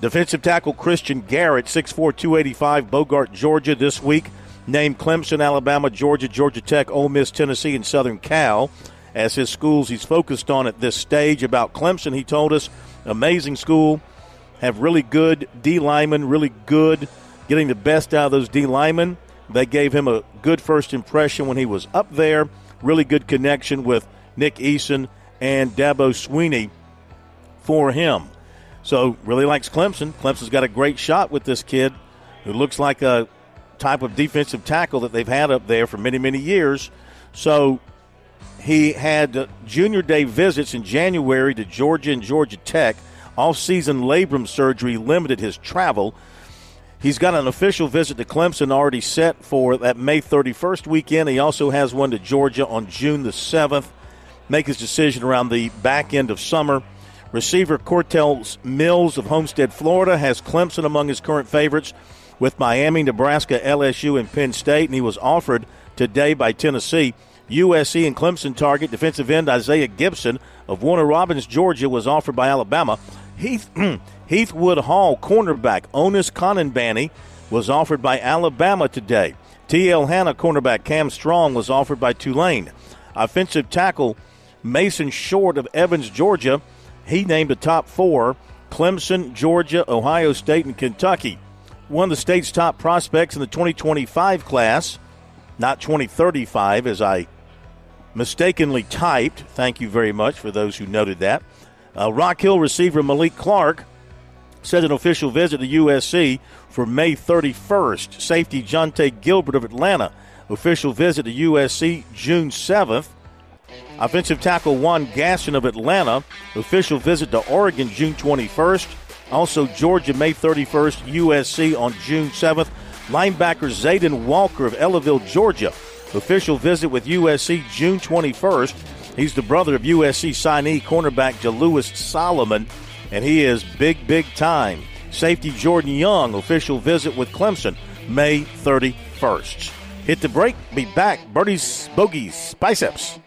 Defensive tackle Christian Garrett, 6'4, 285, Bogart, Georgia, this week. Named Clemson, Alabama, Georgia, Georgia Tech, Ole Miss, Tennessee, and Southern Cal as his schools he's focused on at this stage. About Clemson, he told us, amazing school, have really good D linemen, really good getting the best out of those D linemen. They gave him a good first impression when he was up there. Really good connection with Nick Eason and Dabo Swinney for him. So really likes Clemson. Clemson's got a great shot with this kid who looks like a type of defensive tackle that they've had up there for many, many years. So he had uh, junior day visits in January to Georgia and Georgia Tech. Off-season labrum surgery limited his travel. He's got an official visit to Clemson already set for that May 31st weekend. He also has one to Georgia on June the 7th. Make his decision around the back end of summer. Receiver Cortell Mills of Homestead, Florida, has Clemson among his current favorites with Miami, Nebraska, LSU, and Penn State, and he was offered today by Tennessee. USC and Clemson target defensive end Isaiah Gibson of Warner Robins, Georgia, was offered by Alabama. Heath, Heathwood Hall cornerback Onis Konanbanny was offered by Alabama today. T.L. Hanna cornerback Cam Strong was offered by Tulane. Offensive tackle Mason Short of Evans, Georgia, he named the top four Clemson, Georgia, Ohio State, and Kentucky. One of the state's top prospects in the 2025 class, not 2035, as I mistakenly typed. Thank you very much for those who noted that. Uh, Rock Hill receiver Malik Clark said an official visit to USC for May 31st. Safety Jonte Gilbert of Atlanta, official visit to USC June 7th. Offensive tackle Juan Gaston of Atlanta, official visit to Oregon June 21st. Also, Georgia May 31st, USC on June 7th. Linebacker Zayden Walker of Ellaville, Georgia, official visit with USC June 21st. He's the brother of USC signee cornerback Jalewis Solomon, and he is big, big time. Safety Jordan Young, official visit with Clemson May 31st. Hit the break, be back. Birdie's Bogies, Biceps.